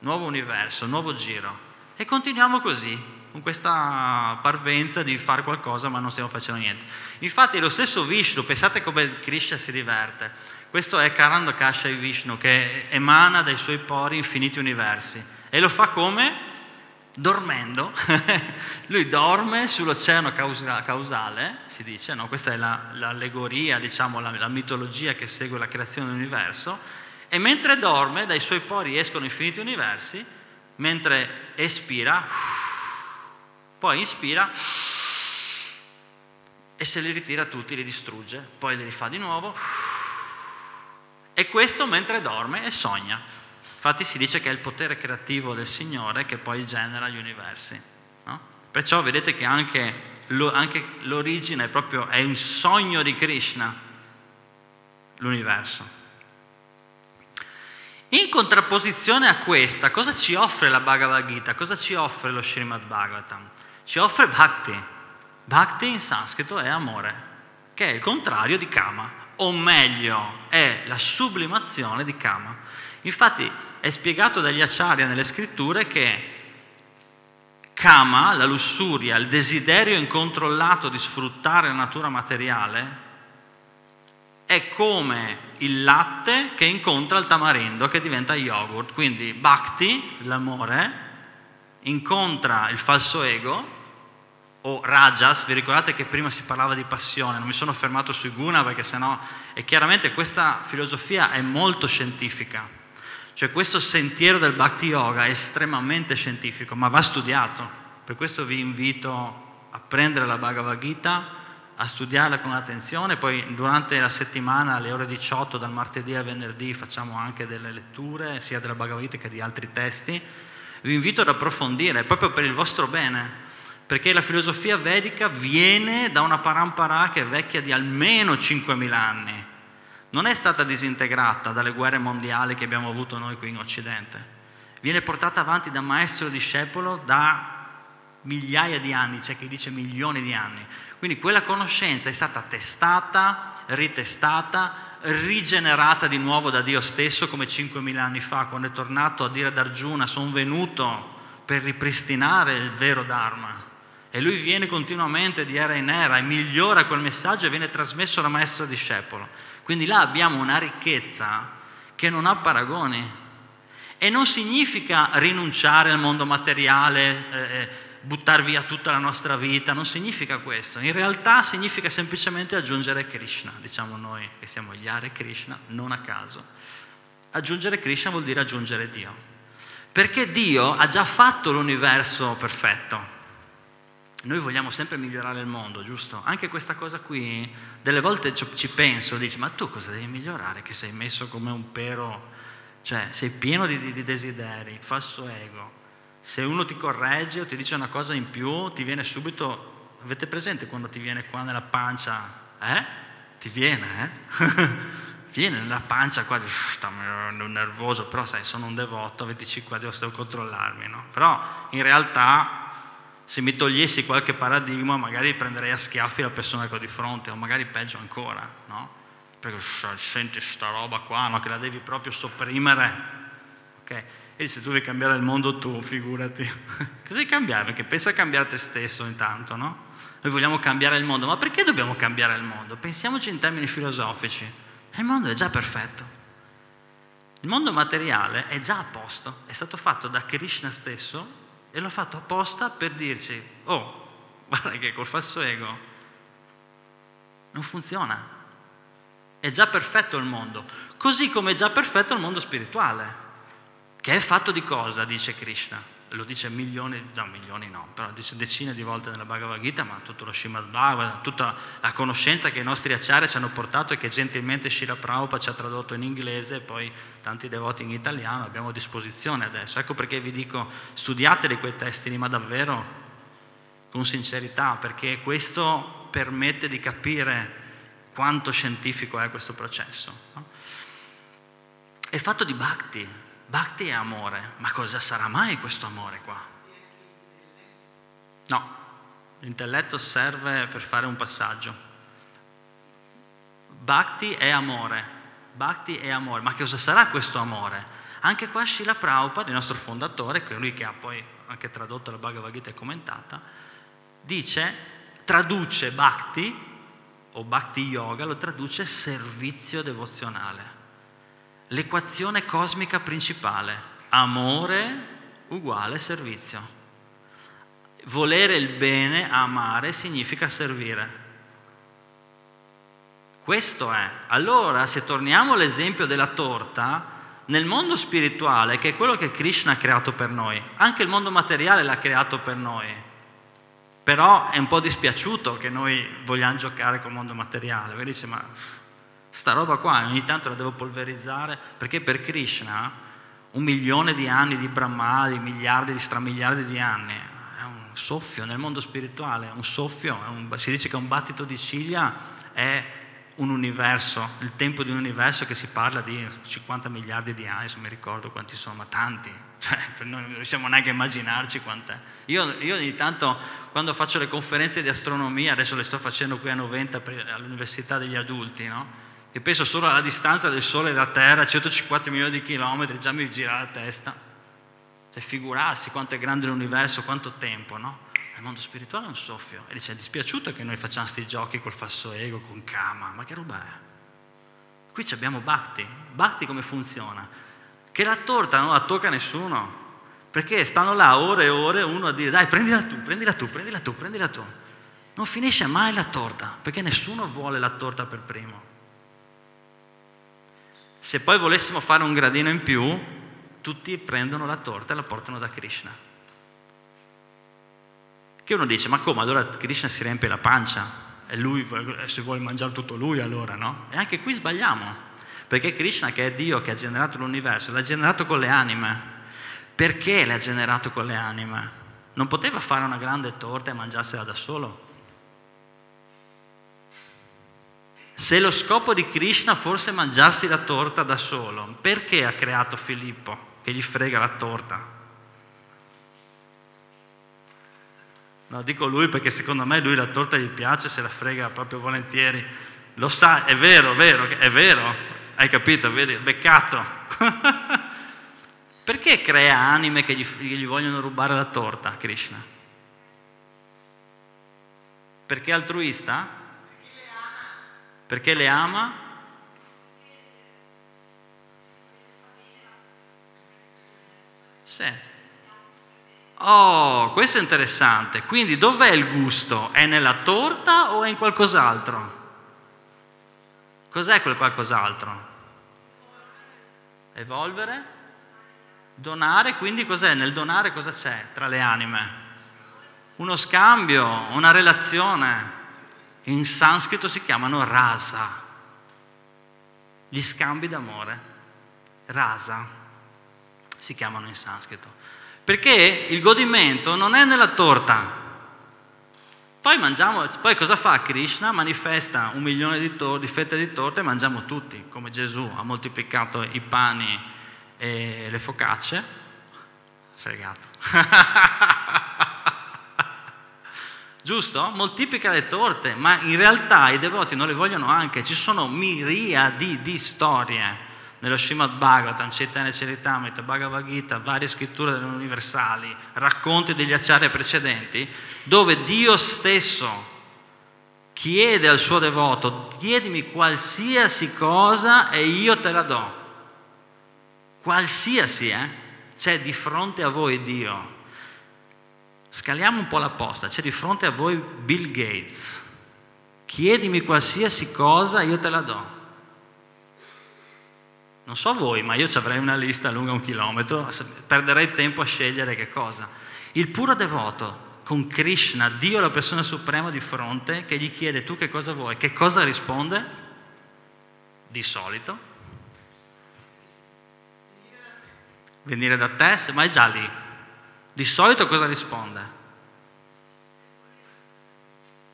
nuovo universo, nuovo giro. E continuiamo così, con questa parvenza di fare qualcosa ma non stiamo facendo niente. Infatti lo stesso Vishnu, pensate come Krishna si diverte. Questo è Karanda Kasha Vishnu che emana dai suoi pori infiniti universi. E lo fa come? Dormendo, lui dorme sull'oceano causale, si dice, no? questa è la, l'allegoria, diciamo, la, la, mitologia che segue la creazione dell'universo, e mentre dorme dai suoi pori escono infiniti universi, mentre espira, poi inspira e se li ritira tutti, li distrugge, poi li rifà di nuovo, e questo mentre dorme e sogna. Infatti si dice che è il potere creativo del Signore che poi genera gli universi. No? Perciò vedete che anche, lo, anche l'origine è proprio è un sogno di Krishna, l'universo. In contrapposizione a questa, cosa ci offre la Bhagavad Gita? Cosa ci offre lo Srimad Bhagavatam? Ci offre bhakti. Bhakti in sanscrito è amore, che è il contrario di kama, o meglio, è la sublimazione di kama. Infatti è spiegato dagli acciaria nelle scritture che Kama, la lussuria, il desiderio incontrollato di sfruttare la natura materiale, è come il latte che incontra il tamarindo che diventa yogurt. Quindi Bhakti, l'amore, incontra il falso ego o Rajas, vi ricordate che prima si parlava di passione, non mi sono fermato sui guna perché sennò è chiaramente questa filosofia è molto scientifica cioè questo sentiero del Bhakti Yoga è estremamente scientifico, ma va studiato. Per questo vi invito a prendere la Bhagavad Gita, a studiarla con attenzione, poi durante la settimana alle ore 18, dal martedì al venerdì, facciamo anche delle letture, sia della Bhagavad Gita che di altri testi. Vi invito ad approfondire, proprio per il vostro bene, perché la filosofia vedica viene da una parampara che è vecchia di almeno 5.000 anni non è stata disintegrata dalle guerre mondiali che abbiamo avuto noi qui in Occidente, viene portata avanti da maestro e discepolo da migliaia di anni, c'è chi dice milioni di anni. Quindi quella conoscenza è stata testata, ritestata, rigenerata di nuovo da Dio stesso come 5.000 anni fa, quando è tornato a dire ad Arjuna, sono venuto per ripristinare il vero Dharma. E lui viene continuamente di era in era e migliora quel messaggio e viene trasmesso da maestro e discepolo. Quindi là abbiamo una ricchezza che non ha paragoni. E non significa rinunciare al mondo materiale, eh, eh, buttare via tutta la nostra vita, non significa questo. In realtà significa semplicemente aggiungere Krishna, diciamo noi che siamo gli Hare Krishna, non a caso. Aggiungere Krishna vuol dire aggiungere Dio. Perché Dio ha già fatto l'universo perfetto. Noi vogliamo sempre migliorare il mondo, giusto? Anche questa cosa qui, delle volte ci penso, dici, ma tu cosa devi migliorare che sei messo come un pero, cioè sei pieno di, di, desideri, falso ego. Se uno ti corregge o ti dice una cosa in più, ti viene subito, avete presente quando ti viene qua nella pancia? Eh? Ti viene, eh? viene nella pancia qua, sto nervoso, però sai, sono un devoto, 25 devo, devo controllarmi, no? Però in realtà se mi togliessi qualche paradigma, magari prenderei a schiaffi la persona che ho di fronte, o magari peggio ancora, no? Perché senti sta roba qua, no? Che la devi proprio sopprimere, ok? E se tu devi cambiare il mondo tu, figurati. Cosa devi cambiare? Perché pensa a cambiare te stesso intanto, no? Noi vogliamo cambiare il mondo, ma perché dobbiamo cambiare il mondo? Pensiamoci in termini filosofici. Il mondo è già perfetto. Il mondo materiale è già a posto, è stato fatto da Krishna stesso e l'ho fatto apposta per dirci, oh, guarda che col falso ego non funziona. È già perfetto il mondo, così come è già perfetto il mondo spirituale, che è fatto di cosa, dice Krishna? Lo dice milioni, no milioni no, però dice decine di volte nella Bhagavad Gita, ma tutto lo Srimad Bhagavatam, tutta la conoscenza che i nostri acciari ci hanno portato e che gentilmente Shira Prabhupada ci ha tradotto in inglese e poi tanti devoti in italiano abbiamo a disposizione adesso. Ecco perché vi dico, studiateli quei testi ma davvero con sincerità, perché questo permette di capire quanto scientifico è questo processo. È fatto di bhakti, bhakti è amore, ma cosa sarà mai questo amore qua? No, l'intelletto serve per fare un passaggio. Bhakti è amore, Bhakti è amore. Ma cosa sarà questo amore? Anche qua Srila Prabhupada, il nostro fondatore, colui che ha poi anche tradotto la Bhagavad Gita e commentata, dice, traduce Bhakti o Bhakti Yoga lo traduce servizio devozionale. L'equazione cosmica principale, amore uguale servizio. Volere il bene, amare, significa servire. Questo è. Allora, se torniamo all'esempio della torta, nel mondo spirituale, che è quello che Krishna ha creato per noi, anche il mondo materiale l'ha creato per noi, però è un po' dispiaciuto che noi vogliamo giocare col mondo materiale, perché dice ma sta roba qua ogni tanto la devo polverizzare, perché per Krishna un milione di anni di Brahma, di miliardi, di stramiliardi di anni, è un soffio nel mondo spirituale, un soffio, un, si dice che un battito di ciglia è un universo, il tempo di un universo che si parla di 50 miliardi di anni, se mi ricordo quanti sono, ma tanti, cioè, non riusciamo neanche a immaginarci quant'è. Io, io, ogni tanto, quando faccio le conferenze di astronomia, adesso le sto facendo qui a 90 all'Università degli Adulti, no? E penso solo alla distanza del Sole e della Terra, 150 milioni di chilometri, già mi gira la testa. Cioè, figurarsi quanto è grande l'universo, quanto tempo, no? Il mondo spirituale è un soffio. E dice, è dispiaciuto che noi facciamo questi giochi col falso ego, con Kama, ma che roba è? Qui abbiamo Bhakti. Bhakti come funziona? Che la torta non la tocca nessuno. Perché stanno là ore e ore uno a dire, dai, prendila tu, prendila tu, prendila tu, prendila tu. Non finisce mai la torta, perché nessuno vuole la torta per primo. Se poi volessimo fare un gradino in più, tutti prendono la torta e la portano da Krishna. Che uno dice, ma come? Allora Krishna si riempie la pancia e lui se vuole mangiare tutto lui allora, no? E anche qui sbagliamo, perché Krishna che è Dio che ha generato l'universo, l'ha generato con le anime. Perché l'ha generato con le anime? Non poteva fare una grande torta e mangiarsela da solo? Se lo scopo di Krishna fosse mangiarsi la torta da solo, perché ha creato Filippo che gli frega la torta? No, dico lui perché secondo me lui la torta gli piace, se la frega proprio volentieri. Lo sa, è vero, è vero, è vero, hai capito, vedi, beccato. perché crea anime che gli, che gli vogliono rubare la torta, Krishna? Perché è altruista? Perché le ama? Sì. Oh, questo è interessante. Quindi dov'è il gusto? È nella torta o è in qualcos'altro? Cos'è quel qualcos'altro? Evolvere? Donare, quindi cos'è? Nel donare cosa c'è tra le anime? Uno scambio, una relazione. In sanscrito si chiamano rasa. Gli scambi d'amore. Rasa si chiamano in sanscrito. Perché il godimento non è nella torta. Poi mangiamo, poi cosa fa Krishna? Manifesta un milione di, tor- di fette di torta e mangiamo tutti, come Gesù ha moltiplicato i pani e le focacce. Fregato. Giusto? Moltiplica le torte, ma in realtà i devoti non le vogliono anche. Ci sono miriadi di storie nello Srimad Bhagavatam, Chaitanya Charitamrita, Bhagavad Gita, varie scritture universali, racconti degli acciari precedenti, dove Dio stesso chiede al suo devoto, chiedimi qualsiasi cosa e io te la do. Qualsiasi, eh? C'è di fronte a voi Dio. Scaliamo un po' la posta, c'è di fronte a voi Bill Gates. Chiedimi qualsiasi cosa, io te la do. Non so voi, ma io ci avrei una lista lunga un chilometro, perderei tempo a scegliere che cosa. Il puro devoto con Krishna, Dio la persona suprema di fronte, che gli chiede tu che cosa vuoi, che cosa risponde? Di solito. Venire da te, ma è già lì. Di solito cosa risponde?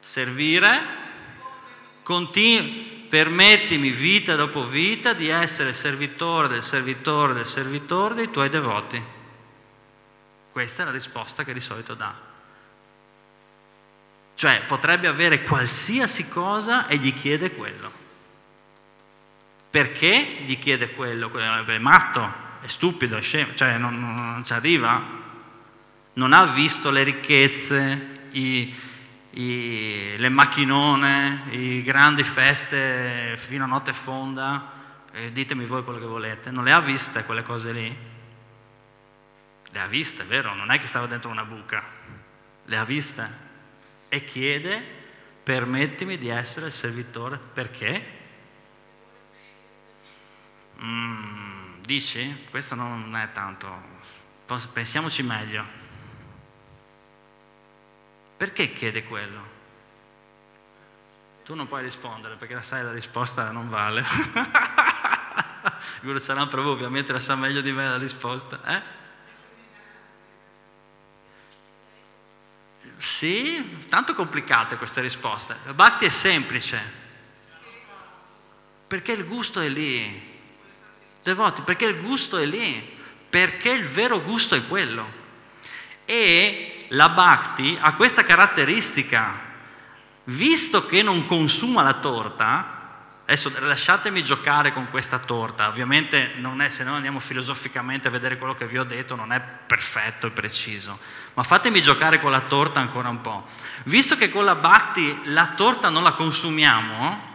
Servire, continu- permettimi vita dopo vita di essere servitore del servitore del servitore dei tuoi devoti. Questa è la risposta che di solito dà. Cioè potrebbe avere qualsiasi cosa e gli chiede quello. Perché gli chiede quello? È matto, è stupido, è scemo, cioè non, non ci arriva. Non ha visto le ricchezze, i, i, le macchinone, i grandi feste fino a notte fonda, ditemi voi quello che volete, non le ha viste quelle cose lì? Le ha viste, vero? Non è che stava dentro una buca, le ha viste. E chiede, permettimi di essere il servitore, perché? Mm, dici? Questo non è tanto, pensiamoci meglio. Perché chiede quello? Tu non puoi rispondere perché la sai la risposta non vale. Guru Saran Prabhu ovviamente la sa meglio di me la risposta. Eh? Sì, tanto complicate queste risposte. Bhakti è semplice. Perché il gusto è lì. Devoti, perché il gusto è lì. Perché il vero gusto è quello. E la Bhakti ha questa caratteristica, visto che non consuma la torta, adesso lasciatemi giocare con questa torta, ovviamente è, se noi andiamo filosoficamente a vedere quello che vi ho detto non è perfetto e preciso, ma fatemi giocare con la torta ancora un po'. Visto che con la Bhakti la torta non la consumiamo,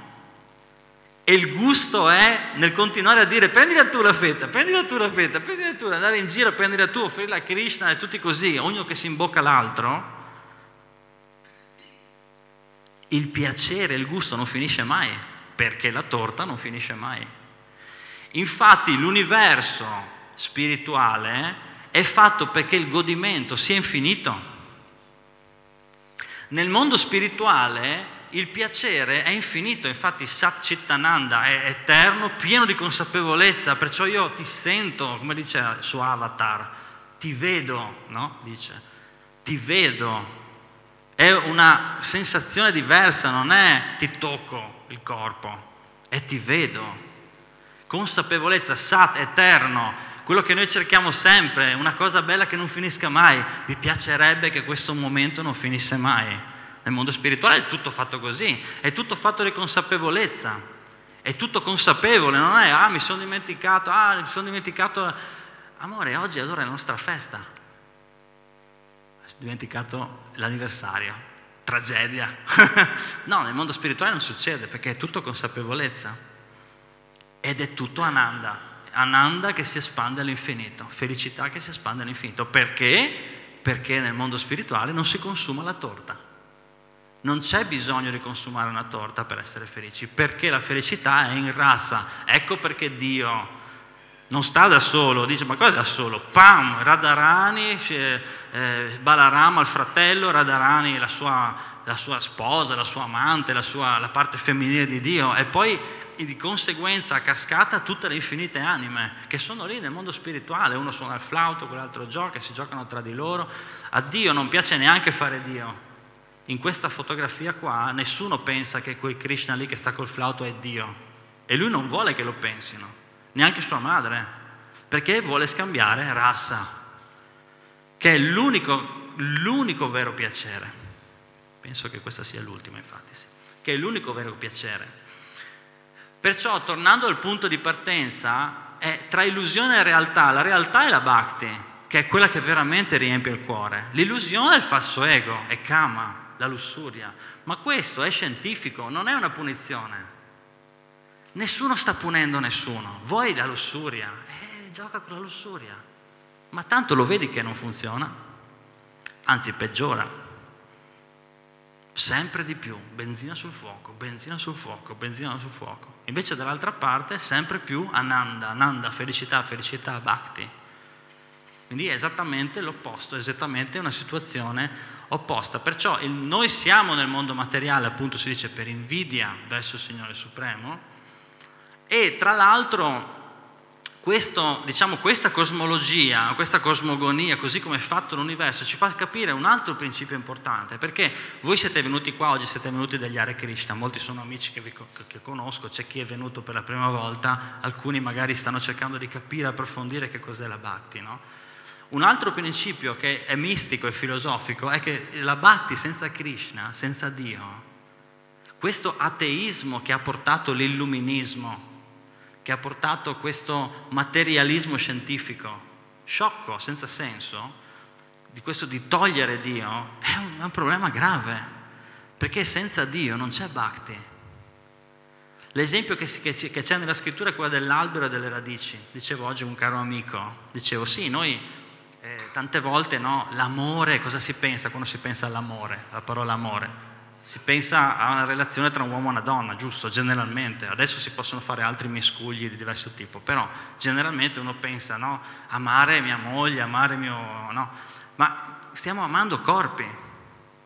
e il gusto è nel continuare a dire prendila tu la fetta, prendila tu la fetta, prendila tu, andare in giro, prendila tu, offrirla a Krishna e tutti così, ognuno che si imbocca l'altro. Il piacere, il gusto non finisce mai, perché la torta non finisce mai. Infatti l'universo spirituale è fatto perché il godimento sia infinito. Nel mondo spirituale il piacere è infinito, infatti Sat Chittananda è eterno, pieno di consapevolezza, perciò io ti sento, come dice su Avatar, ti vedo, no? Dice, ti vedo. È una sensazione diversa, non è ti tocco il corpo, è ti vedo. Consapevolezza, Sat, eterno, quello che noi cerchiamo sempre, una cosa bella che non finisca mai. Mi piacerebbe che questo momento non finisse mai. Nel mondo spirituale è tutto fatto così, è tutto fatto di consapevolezza, è tutto consapevole, non è ah mi sono dimenticato, ah mi sono dimenticato, amore oggi allora è la nostra festa, ho dimenticato l'anniversario, tragedia. no, nel mondo spirituale non succede perché è tutto consapevolezza ed è tutto ananda, ananda che si espande all'infinito, felicità che si espande all'infinito. Perché? Perché nel mondo spirituale non si consuma la torta. Non c'è bisogno di consumare una torta per essere felici, perché la felicità è in razza. Ecco perché Dio non sta da solo, dice ma cosa da solo? Pam, Radharani, eh, Balarama il fratello, Radharani la sua, la sua, sposa, la sua amante, la, sua, la parte femminile di Dio e poi di conseguenza a cascata tutte le infinite anime che sono lì nel mondo spirituale, uno suona il flauto, quell'altro gioca, si giocano tra di loro. A Dio non piace neanche fare Dio, in questa fotografia qua nessuno pensa che quel Krishna lì che sta col flauto è Dio. E lui non vuole che lo pensino, neanche sua madre, perché vuole scambiare razza, che è l'unico, l'unico vero piacere. Penso che questa sia l'ultima, infatti, sì. Che è l'unico vero piacere. Perciò, tornando al punto di partenza, è tra illusione e realtà. La realtà è la bhakti, che è quella che veramente riempie il cuore. L'illusione è il falso ego, è kama, la lussuria. Ma questo è scientifico, non è una punizione. Nessuno sta punendo nessuno. Vuoi la lussuria? Eh, gioca con la lussuria. Ma tanto lo vedi che non funziona. Anzi, peggiora. Sempre di più, benzina sul fuoco, benzina sul fuoco, benzina sul fuoco. Invece dall'altra parte sempre più ananda, ananda, felicità, felicità, bhakti. Quindi è esattamente l'opposto, esattamente una situazione opposta. Perciò il, noi siamo nel mondo materiale, appunto si dice per invidia verso il Signore Supremo, e tra l'altro questo, diciamo, questa cosmologia, questa cosmogonia, così come è fatto l'universo, ci fa capire un altro principio importante, perché voi siete venuti qua oggi, siete venuti dagli Hare Krishna, molti sono amici che, vi, che conosco, c'è chi è venuto per la prima volta, alcuni magari stanno cercando di capire, approfondire che cos'è la Bhakti, no? Un altro principio che è mistico e filosofico è che la Bhakti senza Krishna, senza Dio, questo ateismo che ha portato l'illuminismo, che ha portato questo materialismo scientifico, sciocco, senza senso, di questo di togliere Dio, è un, è un problema grave. perché senza Dio non c'è bhakti. L'esempio che, che, c'è nella scrittura è quello dell'albero e delle radici. Dicevo oggi a un caro amico, dicevo sì, noi tante volte no, l'amore, cosa si pensa quando si pensa all'amore, la parola amore? Si pensa a una relazione tra un uomo e una donna, giusto? Generalmente. Adesso si possono fare altri miscugli di diverso tipo, però generalmente uno pensa, no? Amare mia moglie, amare mio... no? Ma stiamo amando corpi.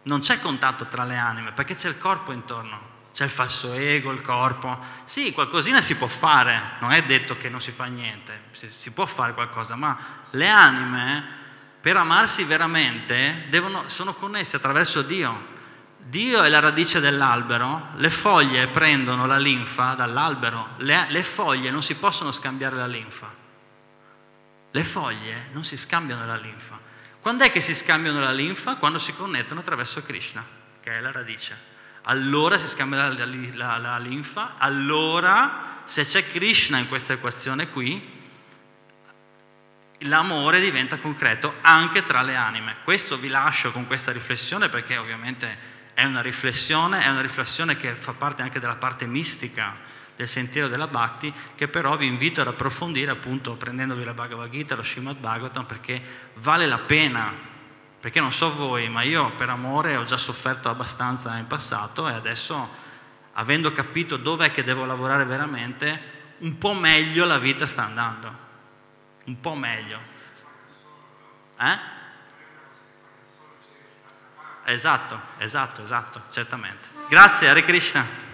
Non c'è contatto tra le anime, perché c'è il corpo intorno. C'è il falso ego, il corpo. Sì, qualcosina si può fare, non è detto che non si fa niente, si, si può fare qualcosa, ma le anime, per amarsi veramente, devono, sono connesse attraverso Dio. Dio è la radice dell'albero, le foglie prendono la linfa dall'albero, le, le, foglie non si possono scambiare la linfa. Le foglie non si scambiano la linfa. Quando è che si scambiano la linfa? Quando si connettono attraverso Krishna, che è la radice. Allora si scambia la, la, la, la linfa, allora se c'è Krishna in questa equazione qui, l'amore diventa concreto anche tra le anime. Questo vi lascio con questa riflessione perché ovviamente è una riflessione, è una riflessione che fa parte anche della parte mistica del sentiero della Bhakti, che però vi invito ad approfondire appunto prendendovi la Bhagavad Gita, lo Srimad Bhagavatam, perché vale la pena, perché non so voi, ma io per amore ho già sofferto abbastanza in passato e adesso, avendo capito dove è che devo lavorare veramente, un po' meglio la vita sta andando, un po' meglio. Eh? Esatto, esatto, esatto, certamente. Grazie, Hare Krishna.